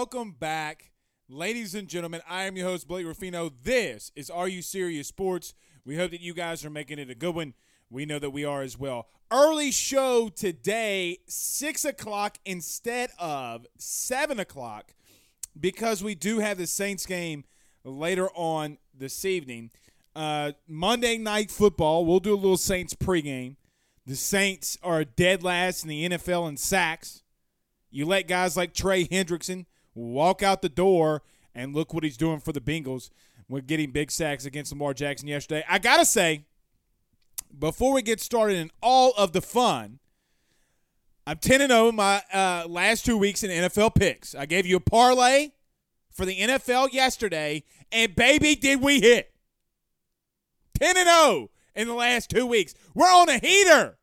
Welcome back, ladies and gentlemen. I am your host, Blake Ruffino. This is Are You Serious Sports. We hope that you guys are making it a good one. We know that we are as well. Early show today, 6 o'clock instead of 7 o'clock, because we do have the Saints game later on this evening. Uh, Monday night football, we'll do a little Saints pregame. The Saints are dead last in the NFL in sacks. You let guys like Trey Hendrickson walk out the door, and look what he's doing for the Bengals. We're getting big sacks against Lamar Jackson yesterday. I got to say, before we get started in all of the fun, I'm 10 and 0 my uh, last two weeks in NFL picks. I gave you a parlay for the NFL yesterday, and baby, did we hit 10 and 0 in the last two weeks. We're on a heater.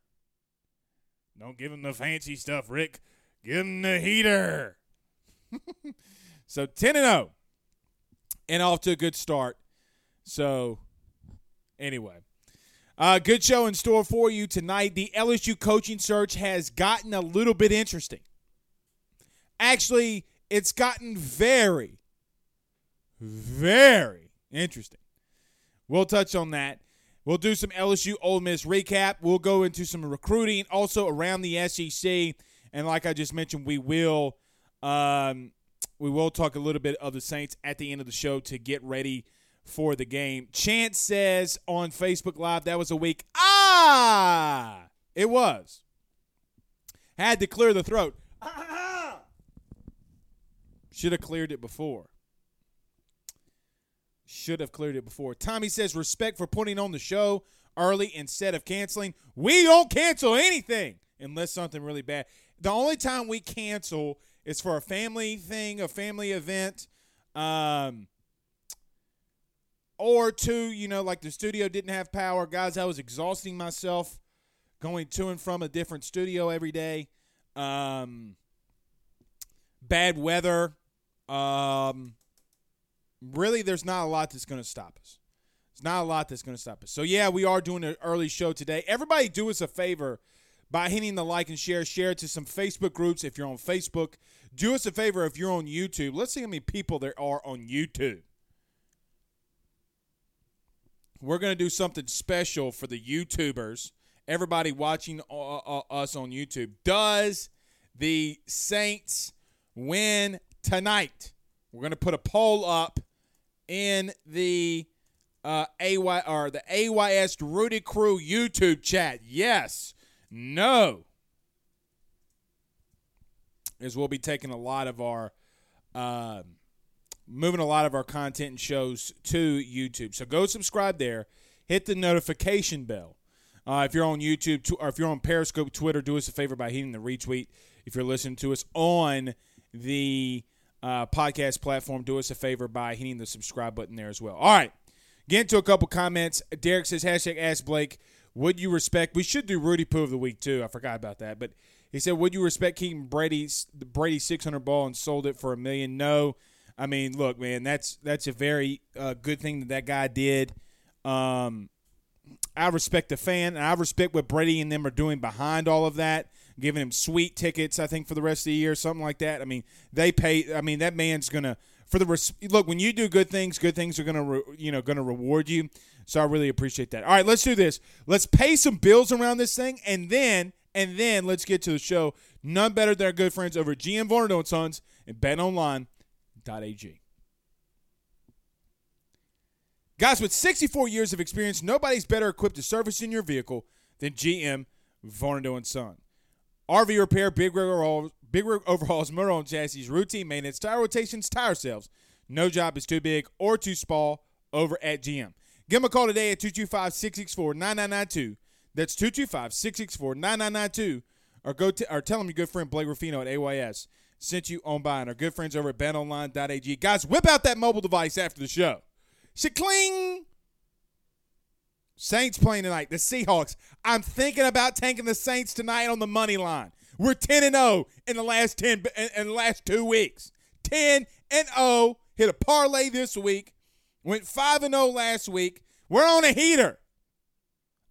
Don't give him the fancy stuff, Rick. Give him the heater. so 10 and 0 and off to a good start. So, anyway, uh, good show in store for you tonight. The LSU coaching search has gotten a little bit interesting. Actually, it's gotten very, very interesting. We'll touch on that. We'll do some LSU Ole Miss recap. We'll go into some recruiting also around the SEC, and like I just mentioned, we will um, we will talk a little bit of the Saints at the end of the show to get ready for the game. Chance says on Facebook Live that was a week. Ah, it was. Had to clear the throat. Should have cleared it before. Should have cleared it before. Tommy says respect for putting on the show early instead of canceling. We don't cancel anything unless something really bad. The only time we cancel is for a family thing, a family event, um, or two, you know, like the studio didn't have power. Guys, I was exhausting myself going to and from a different studio every day. Um, bad weather. Um, really, there's not a lot that's going to stop us. There's not a lot that's going to stop us. So, yeah, we are doing an early show today. Everybody, do us a favor by hitting the like and share. Share it to some Facebook groups if you're on Facebook. Do us a favor if you're on YouTube. Let's see how many people there are on YouTube. We're going to do something special for the YouTubers. Everybody watching uh, uh, us on YouTube. Does the Saints win tonight? We're going to put a poll up in the uh, AY or the AYS Rudy Crew YouTube chat. Yes, no. As we'll be taking a lot of our, uh, moving a lot of our content and shows to YouTube. So go subscribe there. Hit the notification bell. Uh, if you're on YouTube or if you're on Periscope, Twitter, do us a favor by hitting the retweet. If you're listening to us on the uh, podcast platform, do us a favor by hitting the subscribe button there as well. All right, get into a couple comments. Derek says, hashtag ask Blake, would you respect, we should do Rudy Poo of the week too. I forgot about that. But he said, would you respect keeping Brady's, Brady 600 ball and sold it for a million? No. I mean, look, man, that's that's a very uh, good thing that that guy did. Um, I respect the fan, and I respect what Brady and them are doing behind all of that, giving him sweet tickets. I think for the rest of the year, something like that. I mean, they pay. I mean, that man's gonna for the res- look when you do good things, good things are gonna re- you know gonna reward you. So I really appreciate that. All right, let's do this. Let's pay some bills around this thing, and then and then let's get to the show. None better than our good friends over GM Varnado and Sons and BetOnline BetOnline.ag. Guys, with 64 years of experience, nobody's better equipped to service in your vehicle than GM Varnado and Son. RV repair, big rig overhauls, big rig overhauls, motor and chassis, routine maintenance, tire rotations, tire sales. No job is too big or too small over at GM. Give them a call today at 225-664-9992. That's 225-664-9992. Or go to, or tell them your good friend Blake Ruffino at AYS sent you on by and our good friends over at betonline.ag. Guys, whip out that mobile device after the show. Shakling! Saints playing tonight. The Seahawks. I'm thinking about taking the Saints tonight on the money line. We're 10 and 0 in the last 10 in the last 2 weeks. 10 and 0. Hit a parlay this week. Went 5 and 0 last week. We're on a heater.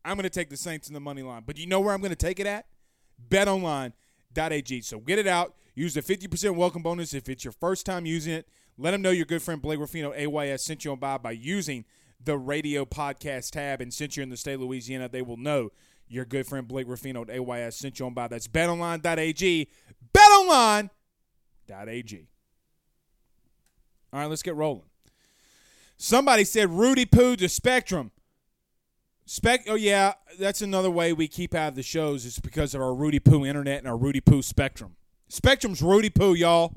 I'm going to take the Saints in the money line. But you know where I'm going to take it at? betonline.ag. So get it out. Use the 50% welcome bonus if it's your first time using it. Let them know your good friend Blake Ruffino AYS sent you on by by using the radio podcast tab. And since you're in the state of Louisiana, they will know your good friend Blake Ruffino at AYS sent you on by. That's betonline.ag. Betonline.ag. All right, let's get rolling. Somebody said Rudy Poo to Spectrum. Spec. Oh yeah, that's another way we keep out of the shows. Is because of our Rudy Poo internet and our Rudy Poo Spectrum. Spectrum's Rudy Poo, y'all.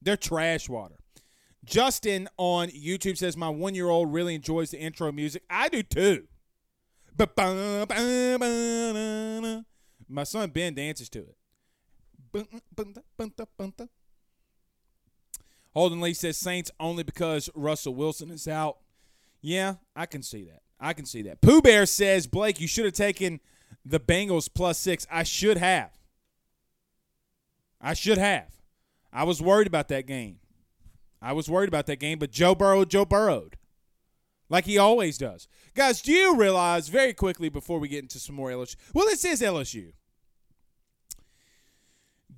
They're trash water. Justin on YouTube says my one year old really enjoys the intro music. I do too. My son Ben dances to it. Holden Lee says Saints only because Russell Wilson is out. Yeah, I can see that. I can see that. Pooh Bear says Blake, you should have taken the Bengals plus six. I should have. I should have. I was worried about that game. I was worried about that game, but Joe Burrow, Joe burrowed. Like he always does. Guys, do you realize very quickly before we get into some more LSU? Well, this is LSU.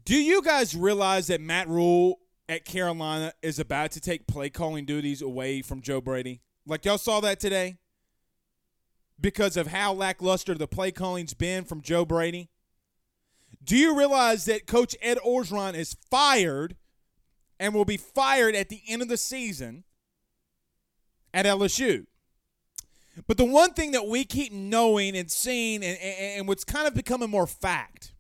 Do you guys realize that Matt Rhule at Carolina is about to take play calling duties away from Joe Brady? Like y'all saw that today? Because of how lackluster the play calling's been from Joe Brady? Do you realize that Coach Ed Orgeron is fired and will be fired at the end of the season at LSU? But the one thing that we keep knowing and seeing, and, and, and what's kind of becoming more fact,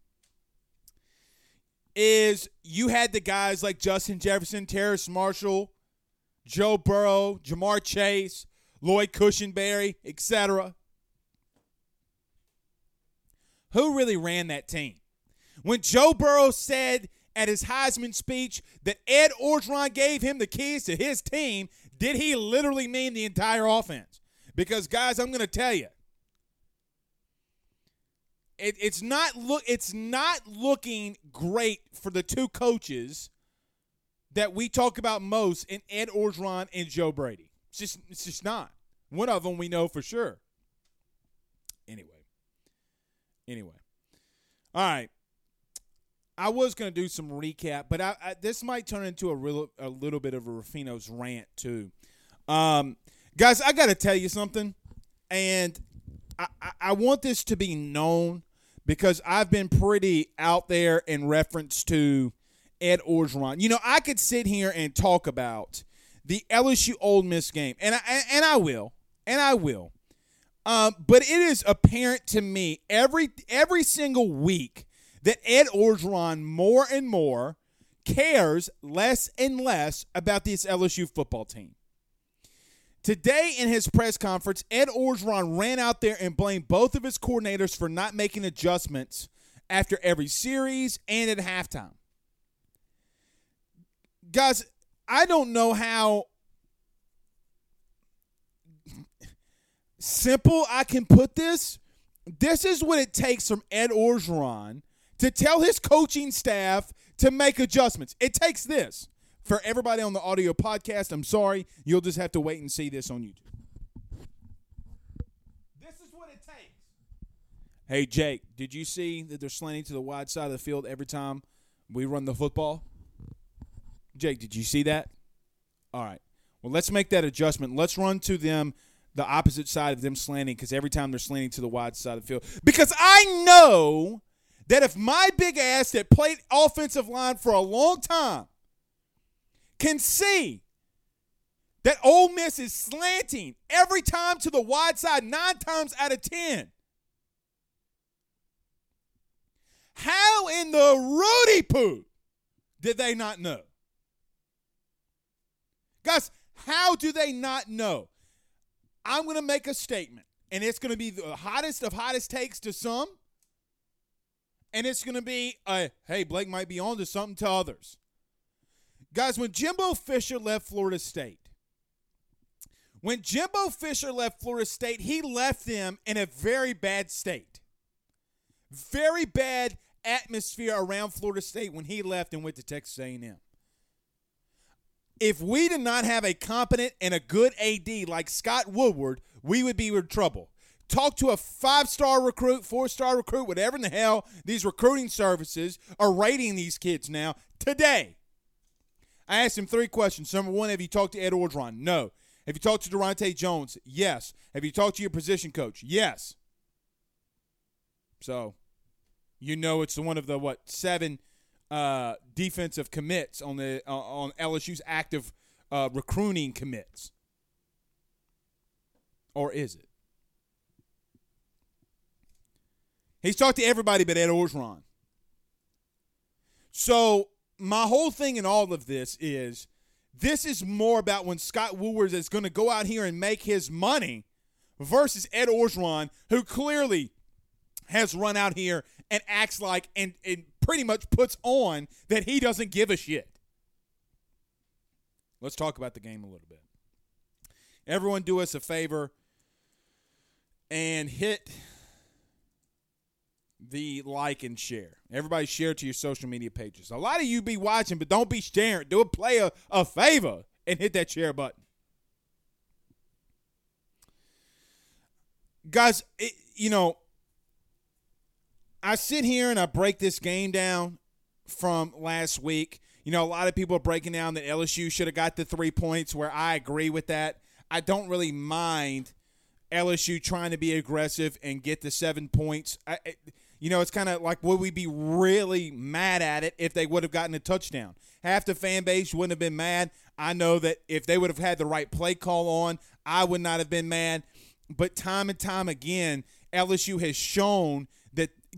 is you had the guys like Justin Jefferson, Terrace Marshall, Joe Burrow, Ja'Marr Chase, Lloyd Cushenberry, etc. Who really ran that team? When Joe Burrow said at his Heisman speech that Ed Orgeron gave him the keys to his team, did he literally mean the entire offense? Because guys, I'm going to tell you, it, it's not look it's not looking great for the two coaches that we talk about most in Ed Orgeron and Joe Brady. It's just it's just not. One of them we know for sure. Anyway. Anyway. All right. I was going to do some recap, but I, I, this might turn into a real a little bit of a Ruffino's rant too. Um, guys, I got to tell you something, and I, I, I want this to be known because I've been pretty out there in reference to Ed Orgeron. You know, I could sit here and talk about the LSU Ole Miss game, and I and I will, and I will. Um, but it is apparent to me every every single week that Ed Orgeron more and more cares less and less about this LSU football team. Today in his press conference, Ed Orgeron ran out there and blamed both of his coordinators for not making adjustments after every series and at halftime. Guys, I don't know how simple I can put this. This is what it takes from Ed Orgeron to tell his coaching staff to make adjustments. It takes this. For everybody on the audio podcast, I'm sorry. You'll just have to wait and see this on YouTube. This is what it takes. Hey, Jake, did you see that they're slanting to the wide side of the field every time we run the football? Jake, did you see that? All right. Well, let's make that adjustment. Let's run to them the opposite side of them slanting because every time they're slanting to the wide side of the field. Because I know that if my big ass that played offensive line for a long time can see that Ole Miss is slanting every time to the wide side, nine times out of ten. How in the Rudy poo did they not know? Guys, how do they not know? I'm going to make a statement, and it's going to be the hottest of hottest takes to some, and it's going to be, a, hey, Blake might be on to something to others. Guys, when Jimbo Fisher left Florida State, when Jimbo Fisher left Florida State, he left them in a very bad state. Very bad atmosphere around Florida State when he left and went to Texas A&M if we did not have a competent and a good AD like Scott Woodward, we would be in trouble. Talk to a five star recruit, four star recruit, whatever in the hell these recruiting services are rating these kids now today. I asked him three questions. Number one, have you talked to Ed Orgeron? No. Have you talked to Daronte Jones? Yes. Have you talked to your position coach? Yes. So, you know it's one of the, what, seven – uh, defensive commits on the uh, on LSU's active uh, recruiting commits, or is it? He's talked to everybody but Ed Orgeron. So my whole thing in all of this is this is more about when Scott Woodward is going to go out here and make his money versus Ed Orgeron, who clearly has run out here and acts like and, and pretty much puts on that he doesn't give a shit. Let's talk about the game a little bit. Everyone, do us a favor and hit the like and share. Everybody share to your social media pages. A lot of you be watching, but don't be sharing. Do a play a, a favor and hit that share button. Guys, it, you know, I sit here and I break this game down from last week. You know, a lot of people are breaking down that LSU should have got the three points, where I agree with that. I don't really mind LSU trying to be aggressive and get the seven points. I, you know, it's kind of like would we be really mad at it if they would have gotten a touchdown? Half the fan base wouldn't have been mad. I know that if they would have had the right play call on, I would not have been mad. But time and time again, LSU has shown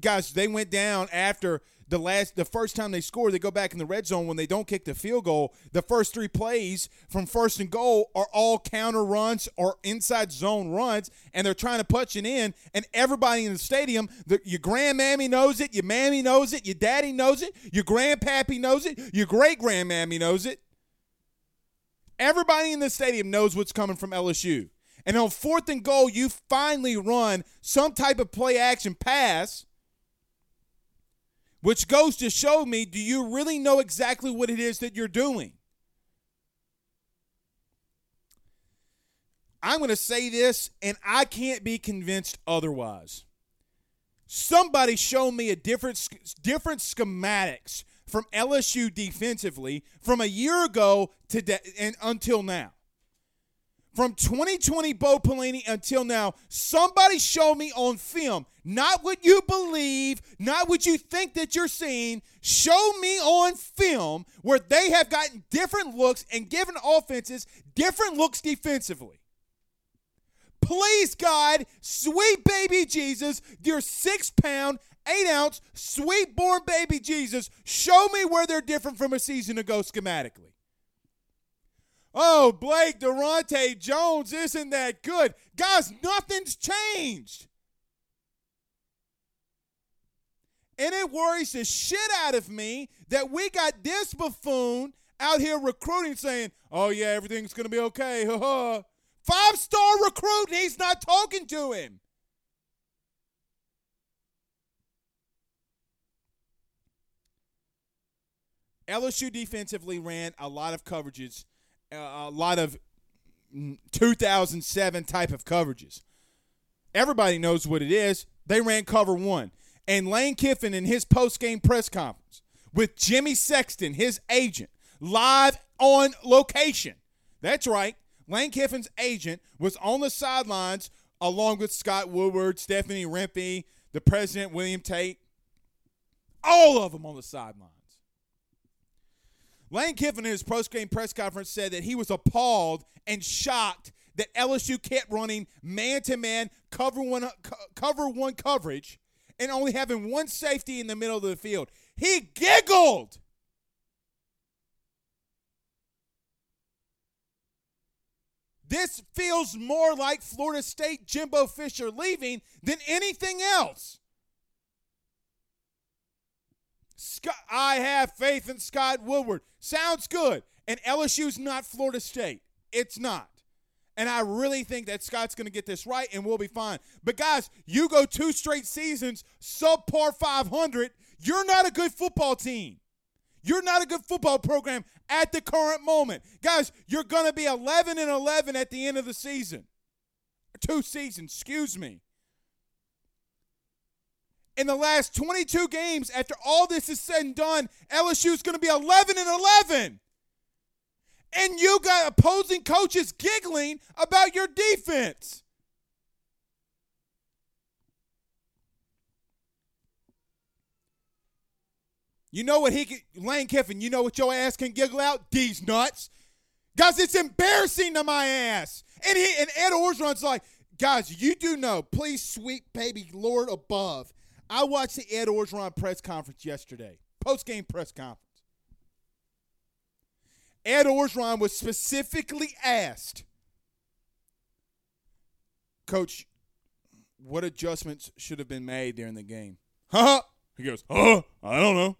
guys, they went down after the last the first time they score, they go back in the red zone when they don't kick the field goal. The first three plays from first and goal are all counter runs or inside zone runs, and they're trying to punch it in. And everybody in the stadium, the, your grandmammy knows it, your mammy knows it, your daddy knows it, your grandpappy knows it, your great grandmammy knows it. Everybody in the stadium knows what's coming from LSU. And on fourth and goal, you finally run some type of play action pass which goes to show me do you really know exactly what it is that you're doing? I'm going to say this, and I can't be convinced otherwise. Somebody show me a different different schematics from LSU defensively from a year ago to de- and until now from 2020 Bo Pelini until now, somebody show me on film, not what you believe, not what you think that you're seeing. Show me on film where they have gotten different looks and given offenses different looks defensively. Please, God, sweet baby Jesus, your six pound, eight ounce, sweet born baby Jesus, show me where they're different from a season ago schematically. Oh, Blake Daronte Jones isn't that good. Guys, nothing's changed. And it worries the shit out of me that we got this buffoon out here recruiting saying, oh, yeah, everything's going to be okay. Five star recruit, and he's not talking to him. LSU defensively ran a lot of coverages, a lot of 2007 type of coverages. Everybody knows what it is. They ran cover one. And Lane Kiffin in his post-game press conference with Jimmy Sexton, his agent, live on location. That's right. Lane Kiffin's agent was on the sidelines along with Scott Woodward, Stephanie Rempe, the president, William Tate. All of them on the sidelines. Lane Kiffin in his post-game press conference said that he was appalled and shocked that LSU kept running man-to-man cover one cover one coverage and only having one safety in the middle of the field. He giggled. This feels more like Florida State Jimbo Fisher leaving than anything else. Scott, I have faith in Scott Woodward. Sounds good. And LSU's not Florida State. It's not. And I really think that Scott's going to get this right and we'll be fine. But guys, you go two straight seasons, subpar 500, you're not a good football team. You're not a good football program at the current moment. Guys, you're going to be 11 and 11 at the end of the season. Two seasons, excuse me in the last 22 games, after all this is said and done, LSU is going to be 11 and 11. And you got opposing coaches giggling about your defense. You know what he can, Lane Kiffin, you know what your ass can giggle out? These nuts. Guys, it's embarrassing to my ass. And he and Ed Orgeron's like, guys, you do know, please, sweet baby Lord above, I watched the Ed Orgeron press conference yesterday, post game press conference. Ed Orgeron was specifically asked, Coach, what adjustments should have been made during the game? Huh? He goes, Huh? I don't know.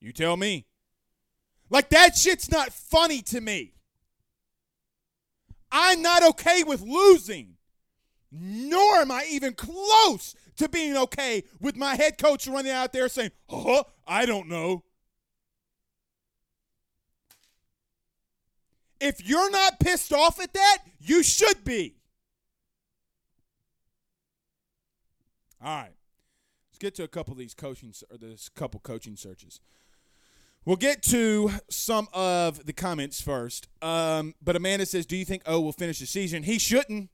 You tell me. Like, that shit's not funny to me. I'm not okay with losing, nor am I even close to being okay with my head coach running out there saying, "Oh, I don't know." If you're not pissed off at that, you should be. All right. Let's get to a couple of these coaching or this couple coaching searches. We'll get to some of the comments first. Um, but Amanda says, "Do you think O will finish the season?" He shouldn't.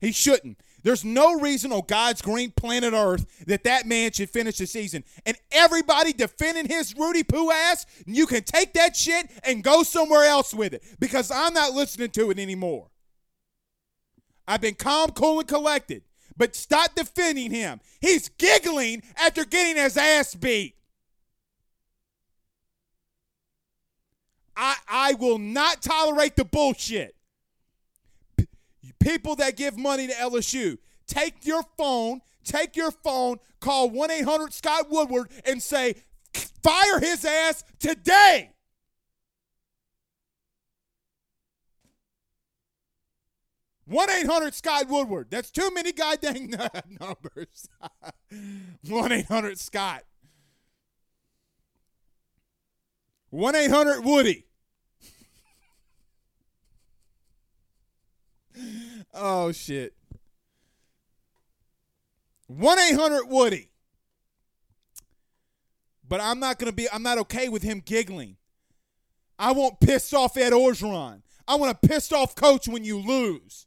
He shouldn't. There's no reason on God's green planet Earth that that man should finish the season. And everybody defending his Rudy Poo ass, you can take that shit and go somewhere else with it because I'm not listening to it anymore. I've been calm, cool, and collected, but stop defending him. He's giggling after getting his ass beat. I, I will not tolerate the bullshit people that give money to LSU, take your phone, take your phone, call 1 800 Scott Woodward and say, fire his ass today. One eight hundred Scott Woodward. That's too many goddamn numbers. One eight hundred Scott. One eight hundred Woody. Oh shit. 1 800 Woody. But I'm not to be, I'm not okay with him giggling. I want pissed off Ed Orgeron. I want a pissed off coach when you lose.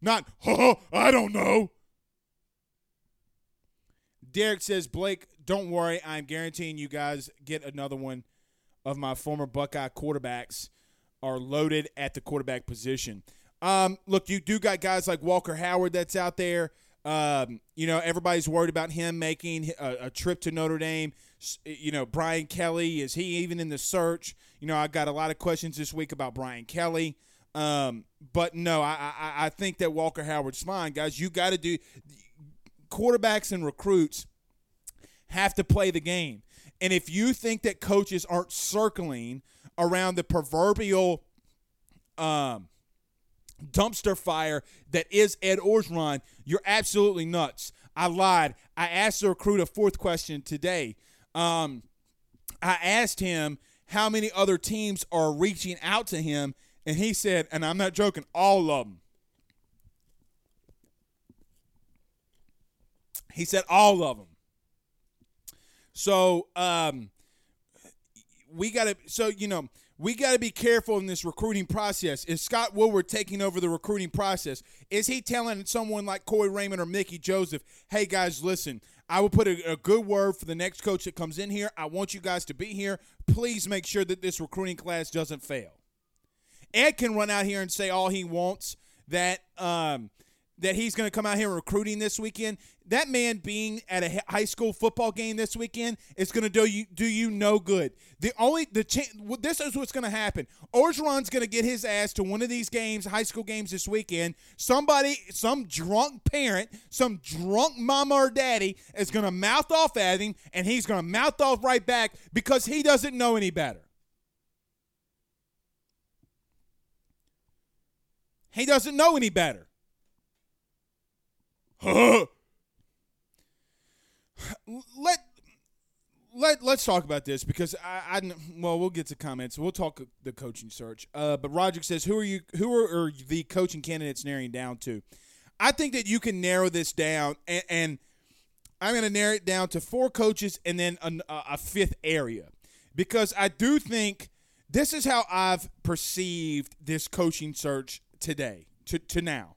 Not, oh, I don't know. Derek says, Blake, don't worry. I'm guaranteeing you guys get another one of my former Buckeye quarterbacks are loaded at the quarterback position. Um, look, you do got guys like Walker Howard that's out there. Um, you know, everybody's worried about him making a, a, trip to Notre Dame. You know, Brian Kelly, is he even in the search? You know, I got a lot of questions this week about Brian Kelly. Um, but no, I, I, I think that Walker Howard's fine, guys. You got to do quarterbacks and recruits have to play the game. And if you think that coaches aren't circling around the proverbial um, dumpster fire that is Ed Orgeron, you're absolutely nuts. I lied. I asked the recruit a fourth question today. Um, I asked him how many other teams are reaching out to him, and he said, and I'm not joking, all of them. He said all of them. So um, we got to. So you know we got to be careful in this recruiting process. Is Scott Woodward taking over the recruiting process? Is he telling someone like Corey Raymond or Mickey Joseph, "Hey guys, listen, I will put a, a, good word for the next coach that comes in here. I want you guys to be here. Please make sure that this recruiting class doesn't fail." Ed can run out here and say all he wants that um, that he's going to come out here recruiting this weekend. That man being at a high school football game this weekend is going to do you do you no good. The only the this is what's going to happen. Orgeron's going to get his ass to one of these games, high school games this weekend. Somebody, some drunk parent, some drunk mama or daddy is going to mouth off at him, and he's going to mouth off right back because he doesn't know any better. He doesn't know any better. Let let let's talk about this because I, I well we'll get to comments. We'll talk the coaching search. Uh, but Roger says who are you who are, are, the coaching candidates narrowing down to? I think that you can narrow this down and, and I'm going to narrow it down to four coaches and then a, a fifth area because I do think this is how I've perceived this coaching search today to, to now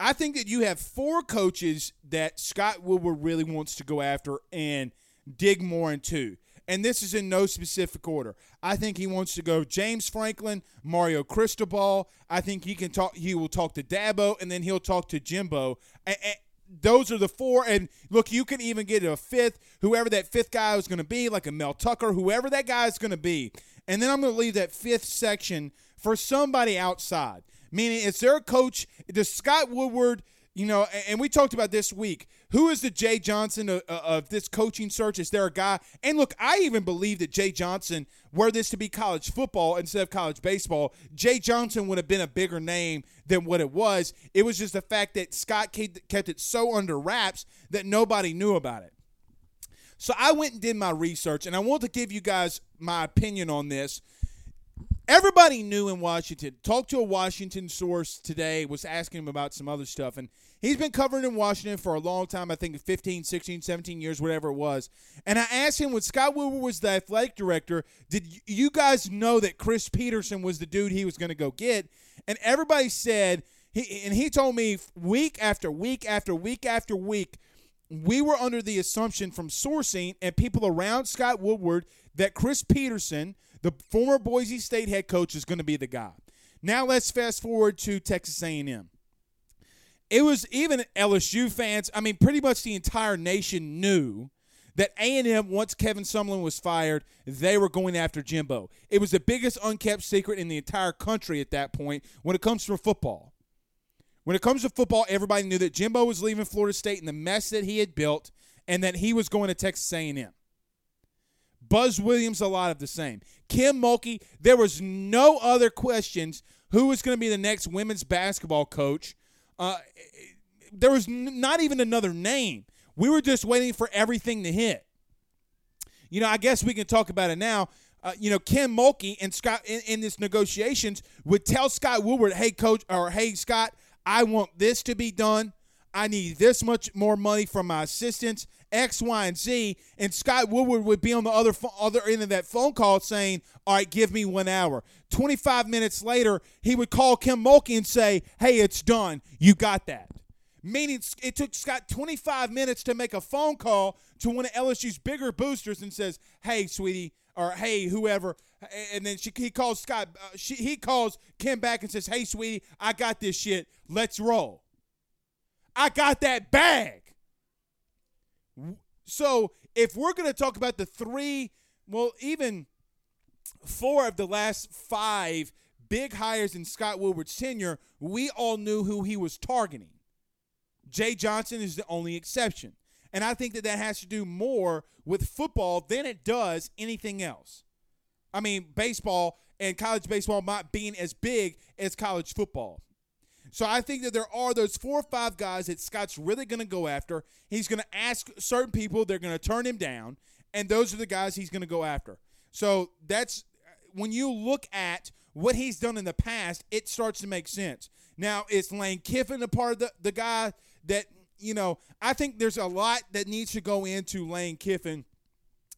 I think that you have four coaches that Scott Woodward really wants to go after and dig more into. And this is in no specific order. I think he wants to go James Franklin, Mario Cristobal. I think he can talk. He will talk to Dabo, and then he'll talk to Jimbo. And, and those are the four. And look, you can even get a fifth, whoever that fifth guy is going to be, like a Mel Tucker, whoever that guy is going to be. And then I'm going to leave that fifth section for somebody outside. Meaning, is there a coach? Does Scott Woodward, you know, and we talked about this week, who is the Jay Johnson of, of, this coaching search? Is there a guy? And look, I even believe that Jay Johnson, were this to be college football instead of college baseball, Jay Johnson would have been a bigger name than what it was. It was just the fact that Scott kept it so under wraps that nobody knew about it. So I went and did my research, and I want to give you guys my opinion on this everybody knew in Washington. Talked to a Washington source today, was asking him about some other stuff. And he's been covering in Washington for a long time, I think 15, 16, 17 years, whatever it was. And I asked him when Scott Woodward was the athletic director, did you guys know that Chris Petersen was the dude he was going to go get? And everybody said, he, and he told me week after week after week after week, we were under the assumption from sourcing and people around Scott Woodward that Chris Petersen – the former Boise State head coach is going to be the guy. Now let's fast forward to Texas A&M. It was even LSU fans. I mean, pretty much the entire nation knew that A&M once Kevin Sumlin was fired, they were going after Jimbo. It was the biggest unkept secret in the entire country at that point when it comes to football. When it comes to football, everybody knew that Jimbo was leaving Florida State and the mess that he had built and that he was going to Texas A&M. Buzz Williams, a lot of the same. Kim Mulkey, there was no other questions who was going to be the next women's basketball coach. Uh, there was n- not even another name. We were just waiting for everything to hit. You know, I guess we can talk about it now. Uh, you know, Kim Mulkey and Scott in, in this negotiations would tell Scott Woodward, "Hey, coach," or "Hey, Scott, I want this to be done. I need this much more money from my assistants. X, Y, and Z. And Scott Woodward would be on the other other end of that phone call saying, "All right, give me one hour." Twenty five minutes later, he would call Kim Mulkey and say, "Hey, it's done. You got that." Meaning, it took Scott 25 minutes to make a phone call to one of LSU's bigger boosters and says, "Hey, sweetie," or "Hey, whoever," and then she, he calls Scott. Uh, she, he calls Kim back and says, "Hey, sweetie, I got this shit. Let's roll. I got that bag." So if we're going to talk about the three, well, even four of the last five big hires in Scott Woodward's tenure, we all knew who he was targeting. Jay Johnson is the only exception. And I think that that has to do more with football than it does anything else. I mean, baseball and college baseball not being as big as college football. So I think that there are those four or five guys that Scott's really going to go after. He's going to ask certain people, they're going to turn him down, and those are the guys he's going to go after. So that's when you look at what he's done in the past, it starts to make sense. Now, is Lane Kiffin a part of the, the guy that, you know, I think there's a lot that needs to go into Lane Kiffin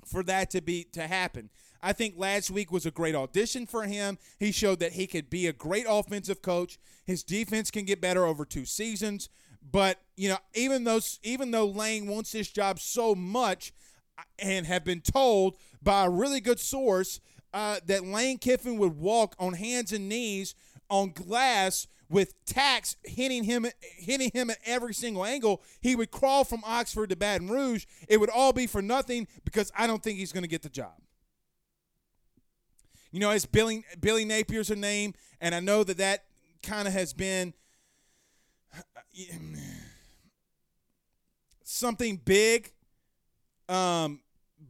for that to be to happen. I think last week was a great audition for him. He showed that he could be a great offensive coach. His defense can get better over two seasons. But, you know, even though even though Lane wants this job so much and have been told by a really good source uh, that Lane Kiffin would walk on hands and knees on glass with tacks hitting him hitting him at every single angle. He would crawl from Oxford to Baton Rouge. It would all be for nothing because I don't think he's going to get the job. You know, it's Billy Billy Napier's a name, and I know that that kind of has been something big. Um,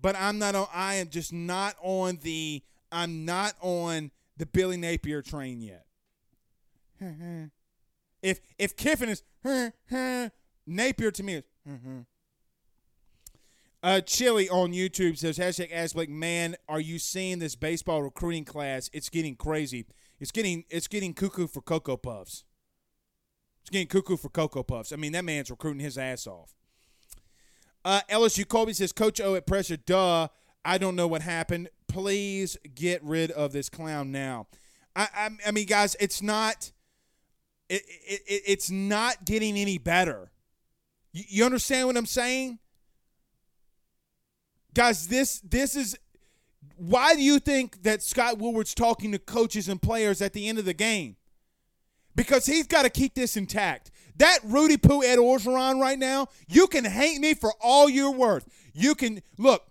but I'm not on. I am just not on the. I'm not on the Billy Napier train yet. if if Kiffin is Napier to me is. Uh, Chili on YouTube says hashtag Ask Blake, man, are you seeing this baseball recruiting class? It's getting crazy. It's getting it's getting cuckoo for cocoa puffs. It's getting cuckoo for cocoa puffs. I mean, that man's recruiting his ass off. Uh, LSU Colby says, Coach O at pressure. Duh. I don't know what happened. Please get rid of this clown now. I, I, I mean, guys, it's not. It, it, it, it's not getting any better. You, you understand what I'm saying? Guys, this this is why do you think that Scott Woodward's talking to coaches and players at the end of the game? Because he's got to keep this intact. That Rudy Poo Ed Orgeron right now, you can hate me for all you're worth. You can look,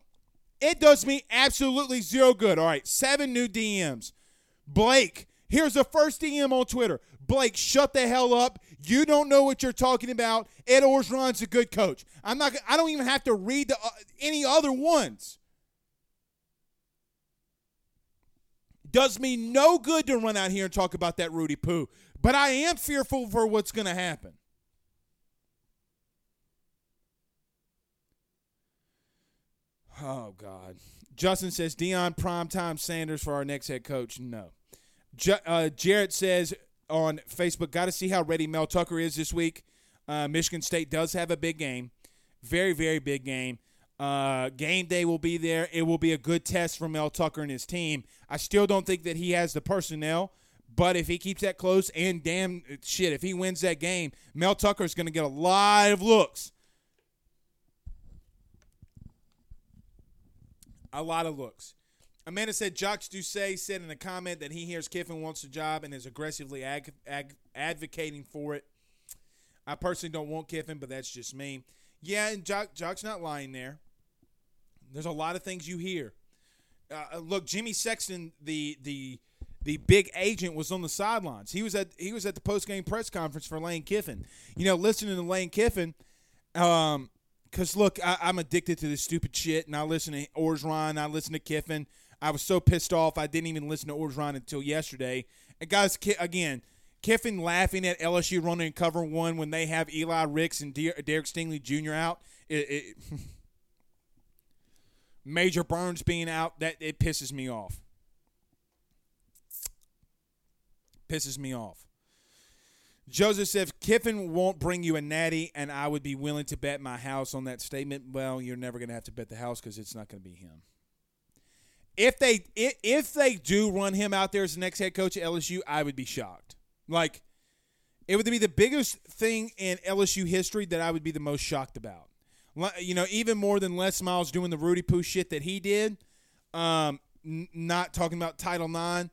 it does me absolutely zero good. All right, seven new DMs. Blake, here's the first DM on Twitter. Blake, shut the hell up. You don't know what you're talking about. Ed Orgeron's a good coach. I'm not. I don't even have to read the, uh, any other ones. Does me no good to run out here and talk about that Rudy Poo, but I am fearful for what's going to happen. Oh God. Justin says Deion primetime Sanders for our next head coach. No. uh, Jarrett says on Facebook, got to see how ready Mel Tucker is this week. Uh, Michigan State does have a big game, very very big game. Uh, game day will be there. It will be a good test for Mel Tucker and his team. I still don't think that he has the personnel, but if he keeps that close and damn shit, if he wins that game, Mel Tucker is going to get a lot of looks. A lot of looks. Amanda said Jacques Doucet said in a comment that he hears Kiffin wants a job and is aggressively ag- ag- advocating for it. I personally don't want Kiffin, but that's just me. Yeah, and Jock, Jock's not lying there. There's a lot of things you hear. Uh, uh, look, Jimmy Sexton, the the the big agent, was on the sidelines. He was at he was at the post game press conference for Lane Kiffin. You know, listening to Lane Kiffin, um, because look, I, am addicted to this stupid shit, and I listen to Orgeron, I listen to Kiffin. I was so pissed off, I didn't even listen to Orgeron until yesterday. And guys, again, Kiffin laughing at LSU running cover one when they have Eli Ricks and Derek Stingley Jr. out. It, it Major Burns being out, that it pisses me off. Pisses me off. Joseph says Kiffin won't bring you a natty, and I would be willing to bet my house on that statement. Well, you're never going to have to bet the house because it's not going to be him. If they if they do run him out there as the next head coach at LSU, I would be shocked. Like, it would be the biggest thing in LSU history that I would be the most shocked about you know, even more than Les Miles doing the Rudy Poo shit that he did. Um, n- not talking about Title IX,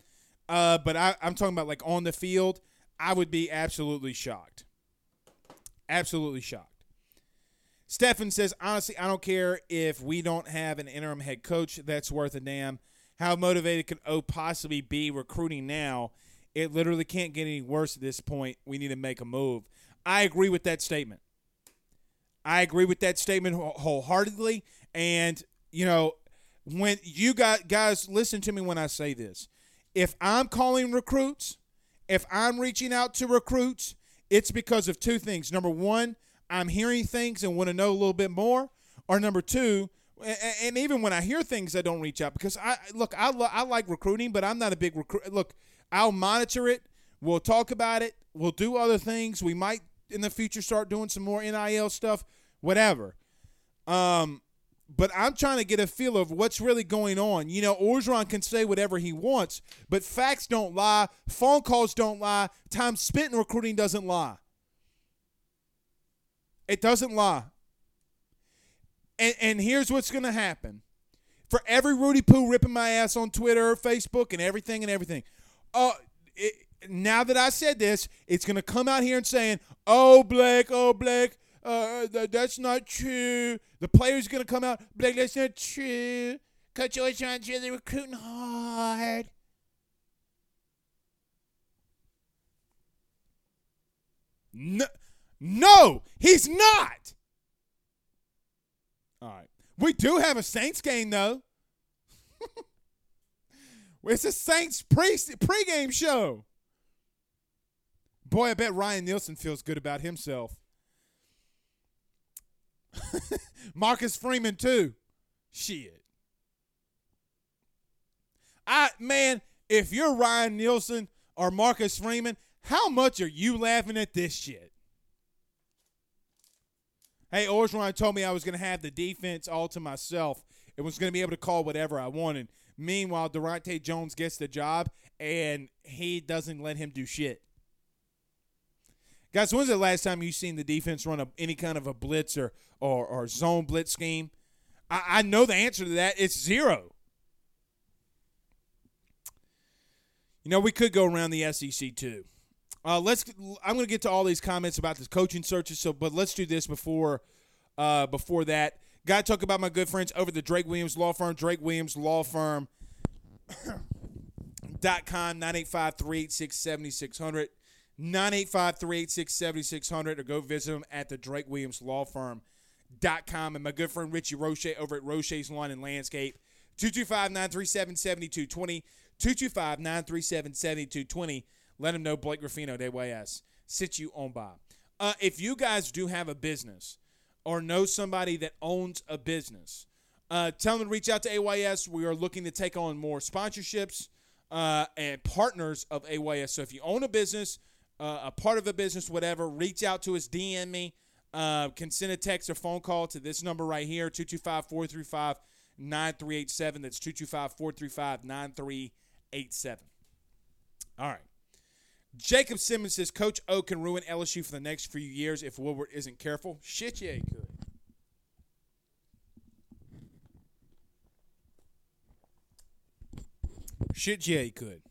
uh, but I, I'm talking about like on the field. I would be absolutely shocked. Absolutely shocked. Stefan says, honestly, I don't care if we don't have an interim head coach that's worth a damn. How motivated could O possibly be recruiting now? It literally can't get any worse at this point. We need to make a move. I agree with that statement. I agree with that statement wholeheartedly. And, you know, when you got guys, listen to me when I say this. If I'm calling recruits, if I'm reaching out to recruits, it's because of two things. Number one, I'm hearing things and want to know a little bit more. Or number two, and even when I hear things, I don't reach out because I look, I, lo- I like recruiting, but I'm not a big recruit. Look, I'll monitor it. We'll talk about it. We'll do other things. We might in the future start doing some more NIL stuff, whatever. Um, but I'm trying to get a feel of what's really going on. You know, Orgeron can say whatever he wants, but facts don't lie, phone calls don't lie, time spent in recruiting doesn't lie. It doesn't lie. And, and here's what's going to happen. For every Rudy Poo ripping my ass on Twitter, Facebook, and everything and everything, uh, it, now that I said this, it's going to come out here and saying, oh, Blake, oh, Blake, uh, th- that's not true. The player's going to come out, Blake, that's not true. Coach Orgeron's really recruiting hard. No, no, he's not. All right. We do have a Saints game, though. it's a Saints pre pregame show. Boy, I bet Ryan Nielsen feels good about himself. Marcus Freeman too. Shit. I man, if you're Ryan Nielsen or Marcus Freeman, how much are you laughing at this shit? Hey, Orgeron told me I was going to have the defense all to myself. It was going to be able to call whatever I wanted. Meanwhile, Daronte Jones gets the job, and he doesn't let him do shit. Guys, when's the last time you've seen the defense run a, any kind of a blitz or, or, or zone blitz scheme? I, I know the answer to that. It's zero. You know, we could go around the SEC too. Uh, let's. I'm going to get to all these comments about the coaching searches. So, but let's do this before, uh, before that. Got to talk about my good friends over the Drake Williams Law Firm. Drake Williams Law Firm. dot com 985 386 7600 985 386 7600 or go visit them at the Drake Williams Law Firm.com. And my good friend Richie Roche over at Roche's Lawn and Landscape. 225 937 7220. 225 937 7220. Let them know Blake Ruffino, DYS, sit you on by. Uh, if you guys do have a business or know somebody that owns a business, uh, tell them to reach out to AYS. We are looking to take on more sponsorships uh, and partners of AYS. So if you own a business, uh, a part of a business, whatever, reach out to us, DM me. Uh, can send a text or phone call to this number right here, 225 435 9387. That's 225 435 9387. All right. Jacob Simmons says Coach O can ruin LSU for the next few years if Woodward isn't careful. Shit, yeah, he could. Shit, yeah, he could.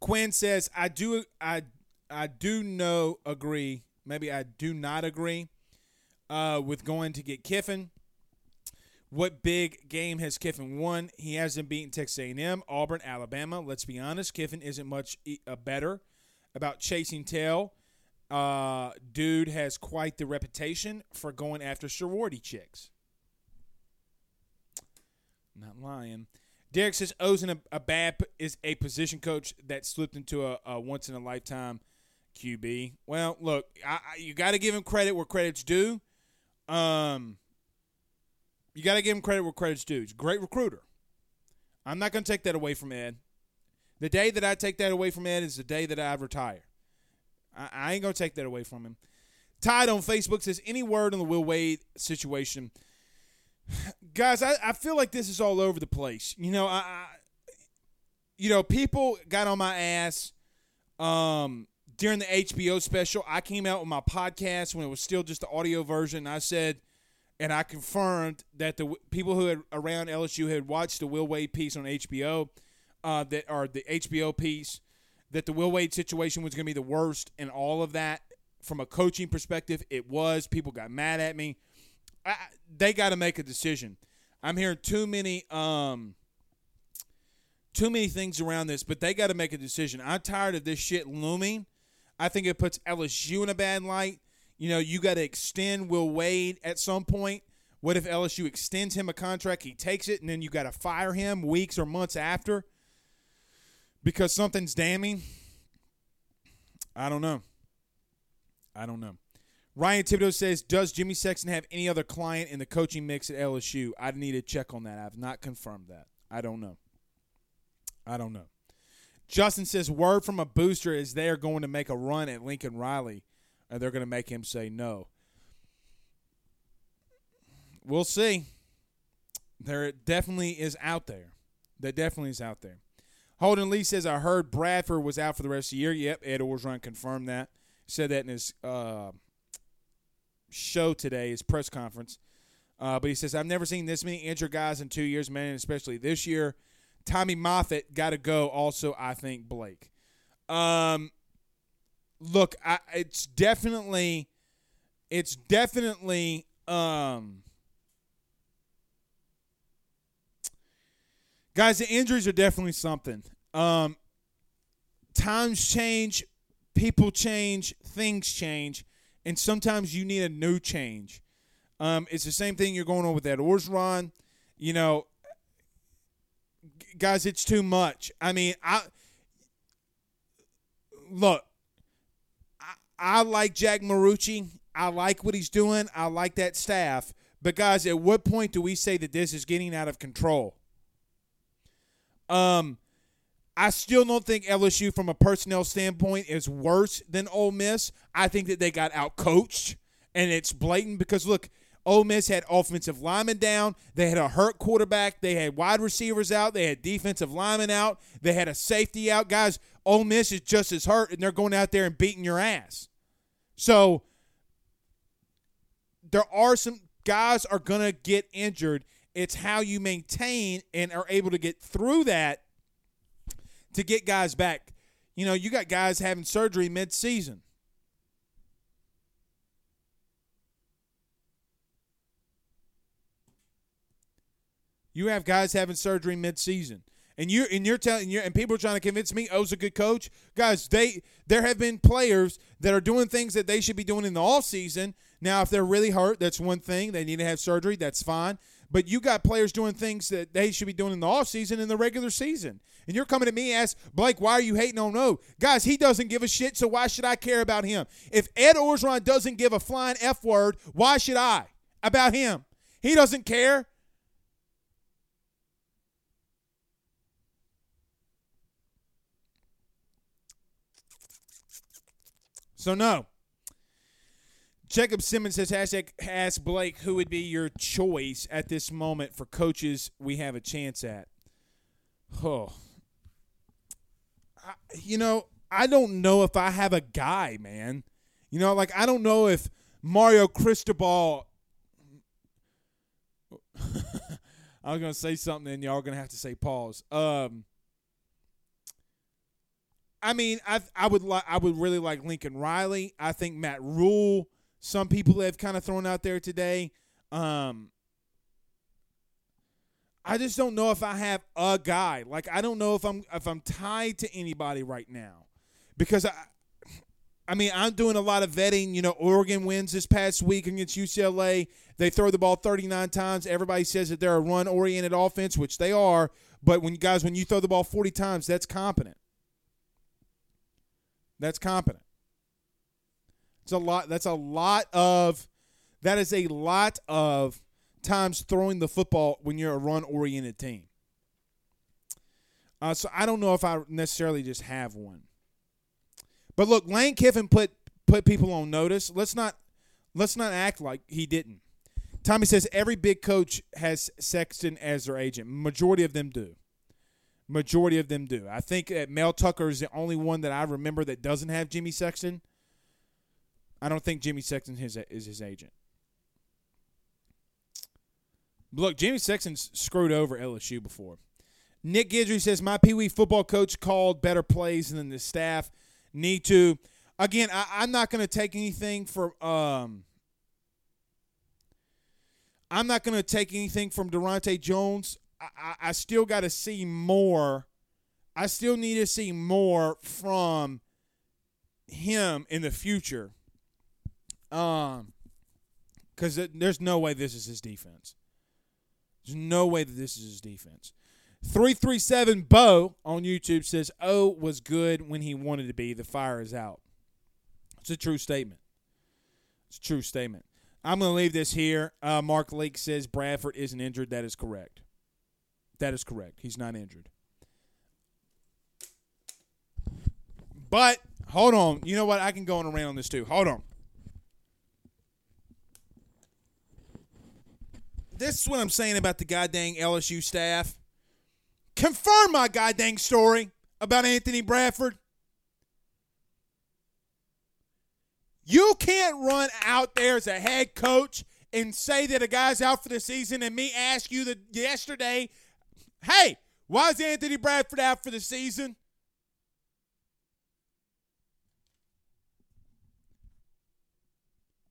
Quinn says, "I do, I, I do know agree. Maybe I do not agree uh, with going to get Kiffin. What big game has Kiffin won? He hasn't beaten Texas A&M, Auburn, Alabama. Let's be honest, Kiffin isn't much uh, better about chasing tail. Uh, dude has quite the reputation for going after sorority chicks. Not lying." Derek says O's a, a bad is a position coach that slipped into a, a once in a lifetime QB. Well, look, I, I, you got to give him credit where credit's due. Um, you got to give him credit where credit's due. He's a great recruiter. I'm not going to take that away from Ed. The day that I take that away from Ed is the day that I retire. I, I ain't going to take that away from him. Tide on Facebook says any word on the Will Wade situation guys, I, I feel like this is all over the place. You know, I, I you know, people got on my ass um, during the HBO special. I came out with my podcast when it was still just the audio version. I said, and I confirmed that the people who had around LSU had watched the Will Wade piece on HBO, uh, that are the HBO piece, that the Will Wade situation was going to be the worst and all of that. From a coaching perspective, it was. People got mad at me. I, they got to make a decision. I'm hearing too many um too many things around this, but they got to make a decision. I'm tired of this shit looming. I think it puts LSU in a bad light. You know, you got to extend Will Wade at some point. What if LSU extends him a contract, he takes it, and then you got to fire him weeks or months after because something's damning? I don't know. I don't know. Ryan Thibodeau says, Does Jimmy Sexton have any other client in the coaching mix at LSU? I need to check on that. I've not confirmed that. I don't know. I don't know. Justin says, Word from a booster is they are going to make a run at Lincoln Riley, and they're going to make him say no. We'll see. There definitely is out there. That definitely is out there. Holden Lee says, I heard Bradford was out for the rest of the year. Yep, Ed Orgeron confirmed that. said that in his uh, show today, his press conference. Uh, but he says, I've never seen this many injured guys in two years, man, especially this year. Tommy Moffitt got to go. Also, I think Blake. Um, look, I, it's definitely, it's definitely, um, guys, the injuries are definitely something. Um, times change, people change, things change, and sometimes you need a new change. Um, it's the same thing you're going on with that Orgeron. You know, guys, it's too much. I mean, I look. I, like Jack Marucci. I like what he's doing. I like that staff. But guys, at what point do we say that this is getting out of control? Um, I still don't think LSU, from a personnel standpoint, is worse than Ole Miss. I think that they got out coached, and it's blatant because look, Ole Miss had offensive linemen down. They had a hurt quarterback. They had wide receivers out. They had defensive linemen out. They had a safety out. Guys, Ole Miss is just as hurt, and they're going out there and beating your ass. So there are some guys are going to get injured. It's how you maintain and are able to get through that to get guys back. You know, you got guys having surgery mid-season. You have guys having surgery mid-season. And you're and you're telling you and people are trying to convince me O's a good coach. Guys, they there have been players that are doing things that they should be doing in the off season. Now, if they're really hurt, that's one thing. They need to have surgery, that's fine. But you got players doing things that they should be doing in the off season in the regular season. And you're coming to me ask, Blake, why are you hating on O? Guys, he doesn't give a shit, so why should I care about him? If Ed Orgeron doesn't give a flying F word, why should I about him? He doesn't care. So no. Jacob Simmons says hashtag ask Blake who would be your choice at this moment for coaches we have a chance at. Oh, I, you know I don't know if I have a guy, man. You know, like I don't know if Mario Cristobal. I was gonna say something, and y'all gonna have to say pause. Um, I mean, I I would like I would really like Lincoln Riley. I think Matt Rhule. Some people have kind of thrown out there today. Um, I just don't know if I have a guy. Like I don't know if I'm if I'm tied to anybody right now, because I. I mean, I'm doing a lot of vetting. You know, Oregon wins this past week against UCLA. They throw the ball 39 times. Everybody says that they're a run-oriented offense, which they are. But when you guys, when you throw the ball 40 times, that's competent. That's competent. It's a lot. That's a lot of. That is a lot of times throwing the football when you're a run-oriented team. Uh, so I don't know if I necessarily just have one. But look, Lane Kiffin put put people on notice. Let's not let's not act like he didn't. Tommy says every big coach has Sexton as their agent. Majority of them do. Majority of them do. I think that Mel Tucker is the only one that I remember that doesn't have Jimmy Sexton. I don't think Jimmy Sexton is, is his agent. Look, Jimmy Sexton's screwed over LSU before. Nick Gidry says my Pee Wee football coach called better plays than the staff need to. Again, I, am not going to take anything from. Um, I'm not going to take anything from Daronte Jones. I, I still got to see more. I still need to see more from him in the future. Um, because there's no way this is his defense. There's no way that this is his defense. 337 Bo on YouTube says, O was good when he wanted to be. The fire is out. It's a true statement. It's a true statement. I'm going to leave this here. Uh, Mark Lake says Bradford isn't injured. That is correct. That is correct. He's not injured. But hold on. You know what? I can go on around on this too. Hold on. This is what I'm saying about the goddamn LSU staff. Confirm my goddamn story about Anthony Bradford. You can't run out there as a head coach and say that a guy's out for the season and me ask you the yesterday, hey, why is Anthony Bradford out for the season?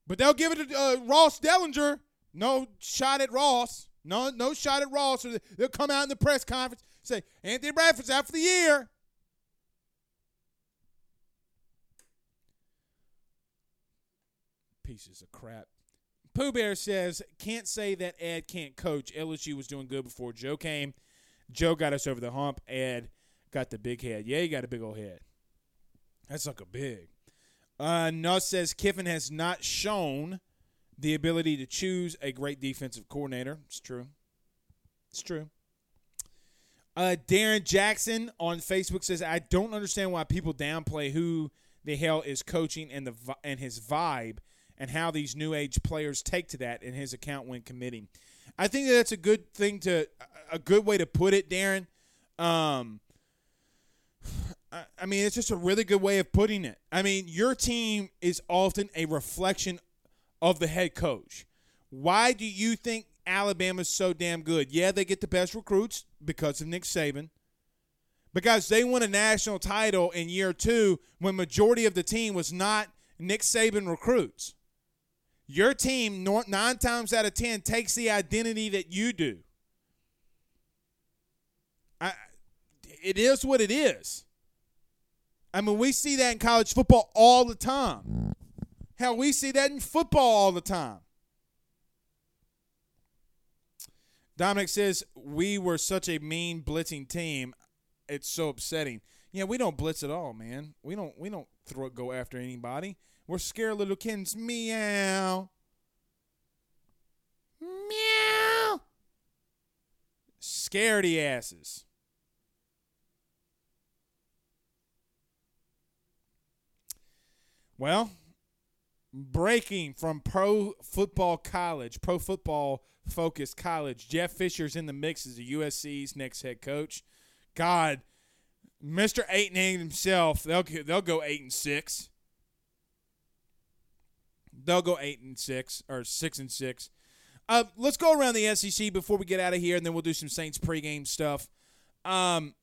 But they'll give it to uh, Ross Dellenger. No shot at Ross. No, no shot at Ross. Or They'll come out in the press conference say Anthony Bradford's out for the year. Pieces of crap. Pooh Bear says, can't say that Ed can't coach. LSU was doing good before Joe came. Joe got us over the hump. Ed got the big head. Yeah, he got a big old head. That's like a big. Uh, Nuss says Kiffin has not shown the ability to choose a great defensive coordinator. It's true. It's true. Uh, Darren Jackson on Facebook says, "I don't understand why people downplay who the hell is coaching and the and his vibe and how these new age players take to that in his account when committing." I think that that's a good thing to a good way to put it, Darren. Um, I mean, it's just a really good way of putting it. I mean, your team is often a reflection of the head coach. Why do you think Alabama's so damn good? Yeah, they get the best recruits because of Nick Saban. Because they won a national title in year two when majority of the team was not Nick Saban recruits. Your team, nine times out of ten, takes the identity that you do. I, it is what it is. I mean, we see that in college football all the time. Hell, we see that in football all the time. Dominic says we were such a mean blitzing team. It's so upsetting. Yeah, we don't blitz at all, man. We don't we don't throw go after anybody. We're scared little kittens. Meow. Meow. Scaredy asses. Well, breaking from Pro Football College, Pro Football focused College. Jeff Fisher's in the mix as the USC's next head coach. God, Mr. Eight and Eight himself, they'll they'll go eight and six. They'll go eight and six or six and six. Uh, let's go around the SEC before we get out of here, and then we'll do some Saints pregame stuff. Um,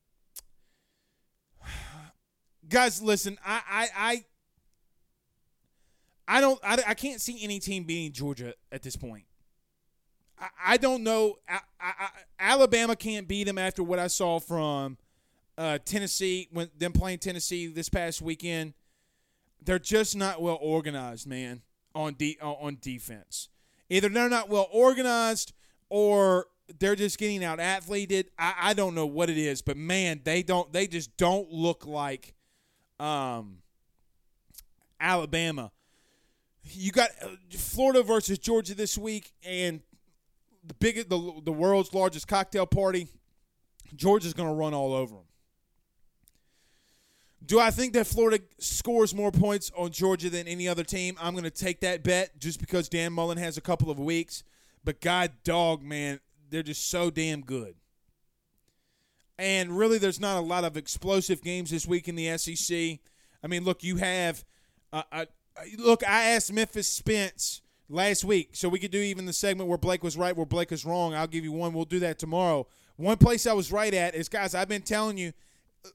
guys, listen, I, I, I, I don't, I, I can't see any team beating Georgia at this point. I, don't know. I, I, Alabama can't beat them after what I saw from uh, Tennessee when them playing Tennessee this past weekend. They're just not well organized, man. On de- on defense, either they're not well organized or they're just getting out athleted. I, I don't know what it is, but man, they don't. They just don't look like um, Alabama. You got uh, Florida versus Georgia this week, and the biggest, the, the world's largest cocktail party. Georgia's going to run all over them. Do I think that Florida scores more points on Georgia than any other team? I'm going to take that bet just because Dan Mullen has a couple of weeks. But God dog, man, they're just so damn good. And really, there's not a lot of explosive games this week in the SEC. I mean, look, you have. Uh, uh, look, I asked Memphis Spence last week. So we could do even the segment where Blake was right, where Blake was wrong. I'll give you one. We'll do that tomorrow. One place I was right at is, guys, I've been telling you,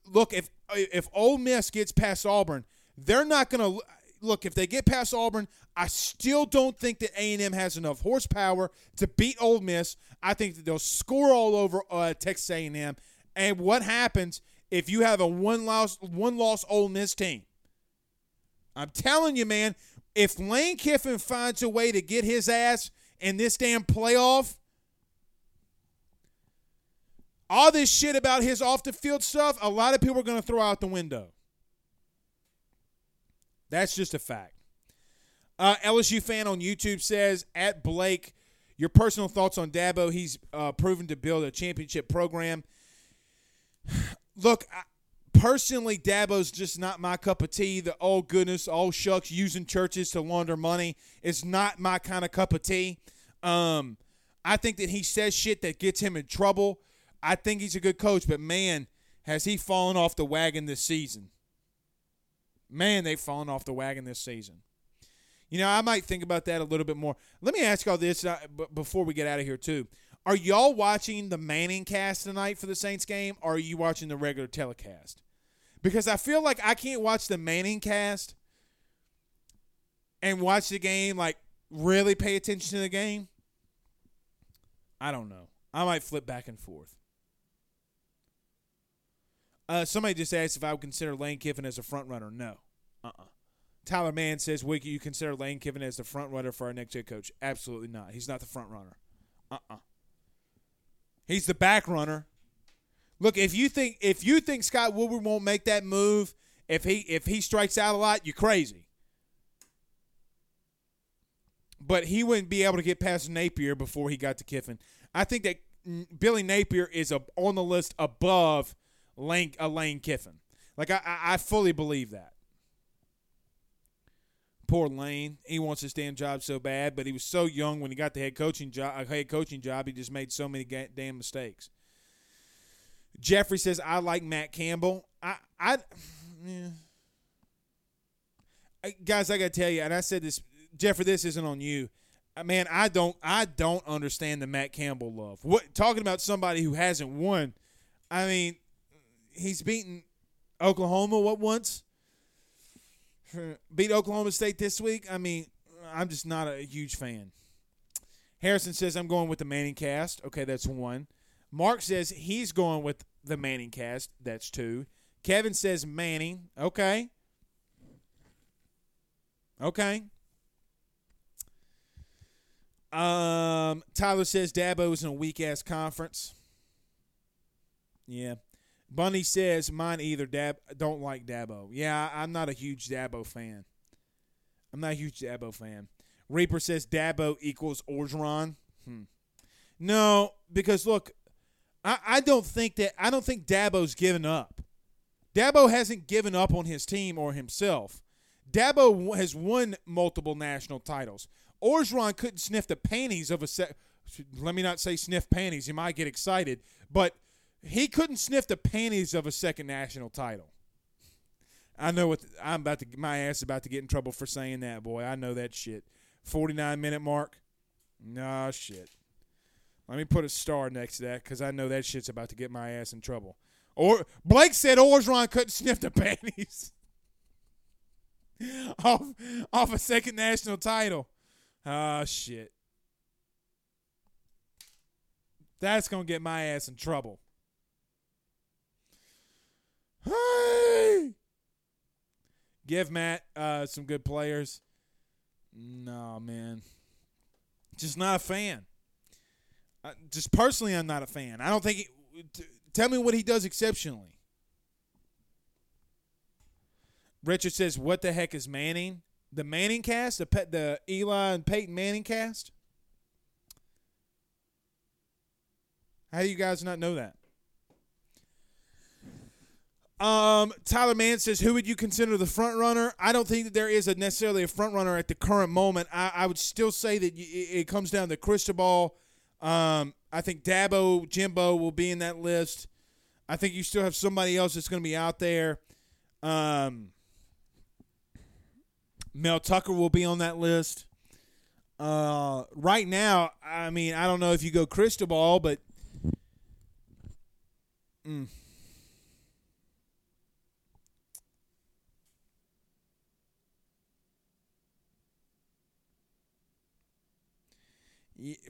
look, if if Ole Miss gets past Auburn, they're not going to look. If they get past Auburn, I still don't think that A and M has enough horsepower to beat Ole Miss. I think that they'll score all over uh, Texas A and M. And what happens if you have a one loss one loss Ole Miss team? I'm telling you, man, if Lane Kiffin finds a way to get his ass in this damn playoff, all this shit about his off the field stuff, a lot of people are going to throw out the window. That's just a fact. Uh, LSU fan on YouTube says at Blake, your personal thoughts on Dabo? He's uh, proven to build a championship program. Look, I, personally, Dabo's just not my cup of tea. The oh goodness, oh shucks, using churches to launder money is not my kind of cup of tea. Um, I think that he says shit that gets him in trouble. I think he's a good coach, but man, has he fallen off the wagon this season? Man, they've fallen off the wagon this season. You know, I might think about that a little bit more. Let me ask y'all this uh, before we get out of here, too. Are y'all watching the Manning cast tonight for the Saints game, or are you watching the regular telecast? Because I feel like I can't watch the Manning cast and watch the game, like really pay attention to the game. I don't know. I might flip back and forth. Uh, somebody just asked if I would consider Lane Kiffin as a front runner. No. Uh uh Tyler Mann says, Wiki, you consider Lane Kiffin as the front runner for our next head coach? Absolutely not. He's not the front runner. Uh uh He's the back runner. Look, if you think if you think Scott Woodward won't make that move, if he if he strikes out a lot, you're crazy. But he wouldn't be able to get past Napier before he got to Kiffin. I think that Billy Napier is a, on the list above Lane, a Lane Kiffin. Like I, I fully believe that. Poor Lane, he wants his damn job so bad, but he was so young when he got the head coaching job. Head coaching job, he just made so many damn mistakes. Jeffrey says, "I like Matt Campbell. I, I, yeah. guys, I gotta tell you, and I said this, Jeffrey. This isn't on you, uh, man. I don't, I don't understand the Matt Campbell love. What talking about somebody who hasn't won? I mean, he's beaten Oklahoma what once? Beat Oklahoma State this week. I mean, I'm just not a huge fan. Harrison says I'm going with the Manning cast. Okay, that's one. Mark says he's going with the Manning cast. That's two. Kevin says Manning. Okay. Okay. Um, Tyler says Dabo is in a weak ass conference. Yeah. Bunny says mine either. Dab don't like Dabo. Yeah, I'm not a huge Dabo fan. I'm not a huge Dabo fan. Reaper says Dabo equals Orgeron. Hmm. No, because look, I, I don't think that I don't think Dabo's given up. Dabo hasn't given up on his team or himself. Dabo has won multiple national titles. Orgeron couldn't sniff the panties of a set. Let me not say sniff panties. He might get excited, but he couldn't sniff the panties of a second national title. I know what I'm about to. My ass about to get in trouble for saying that, boy. I know that shit. 49 minute mark. Nah, shit. Let me put a star next to that because I know that shit's about to get my ass in trouble. Or Blake said Orgeron couldn't sniff the panties off off a second national title. Ah, shit. That's gonna get my ass in trouble. Hey! Give Matt uh, some good players. No, man. Just not a fan. Uh, just personally, I'm not a fan. I don't think. He, t- tell me what he does exceptionally. Richard says, "What the heck is Manning? The Manning cast, the pe- the Eli and Peyton Manning cast? How do you guys not know that?" Um, Tyler Mann says, "Who would you consider the front runner?" I don't think that there is a necessarily a front runner at the current moment. I, I would still say that it, it comes down to Cristobal. Um, I think Dabo, Jimbo will be in that list. I think you still have somebody else that's going to be out there. Um, Mel Tucker will be on that list. Uh, right now, I mean, I don't know if you go Cristobal, but. Mm,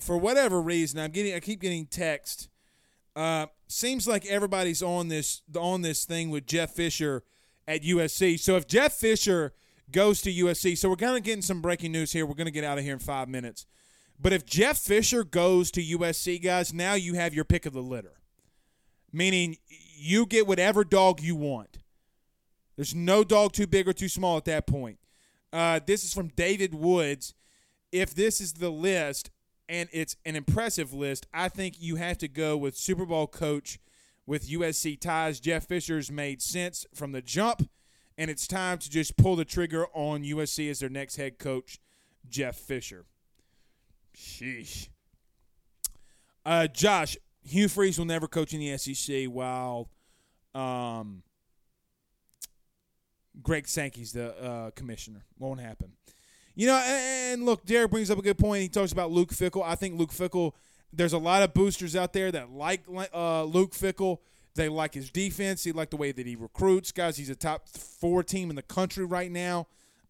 for whatever reason, I'm getting I keep getting text. Uh, seems like everybody's on this on this thing with Jeff Fisher at USC. So if Jeff Fisher goes to USC. So we're kind of getting some breaking news here. We're going to get out of here in five minutes. But if Jeff Fisher goes to USC, guys, now you have your pick of the litter, meaning you get whatever dog you want. There's no dog too big or too small at that point. Uh, this is from David Woods. If this is the list, and it's an impressive list, I think you have to go with Super Bowl coach with USC ties. Jeff Fisher's made sense from the jump, and it's time to just pull the trigger on USC as their next head coach, Jeff Fisher. Sheesh. Uh, Josh, Hugh Freeze will never coach in the SEC while um, Greg Sankey's the uh, commissioner. Won't happen. You know, and look, Derek brings up a good point. He talks about Luke Fickell. I think Luke Fickell. there's a lot of boosters out there that like uh, Luke Fickell. They like his defense. They like the way that he recruits. Guys, he's a top four team in the country right now.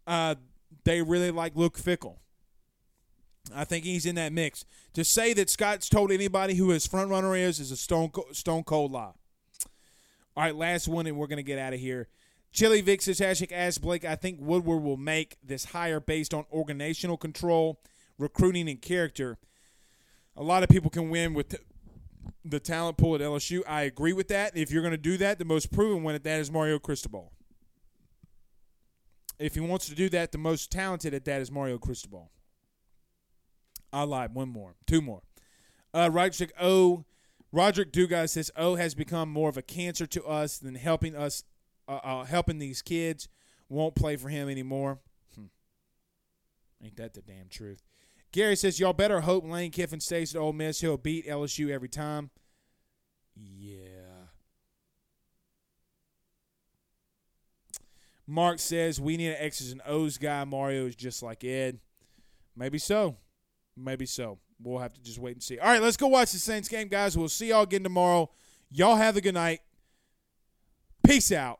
Uh, they really like Luke Fickell. I think he's in that mix. To say that Scott's told anybody who his front runner is is a stone stone cold lie. All right, last one, and we're to get out of here. Chili Vic hashtag ask Blake, I think Woodward will make this hire based on organizational control, recruiting, and character. A lot of people can win with the talent pool at LSU. I agree with that. If you're going to do that, the most proven one at that is Mario Cristobal. If he wants to do that, the most talented at that is Mario Cristobal. I lied. One more. Two more. Uh, Roderick O. Roderick Dugas says O has become more of a cancer to us than helping us uh, uh, helping these kids won't play for him anymore. Hmm. Ain't that the damn truth? Gary says, Y'all better hope Lane Kiffin stays at Ole Miss. He'll beat LSU every time. Yeah. Mark says, We need an X's and O's guy. Mario is just like Ed. Maybe so. Maybe so. We'll have to just wait and see. All right, let's go watch the Saints game, guys. We'll see y'all again tomorrow. Y'all have a good night. Peace out.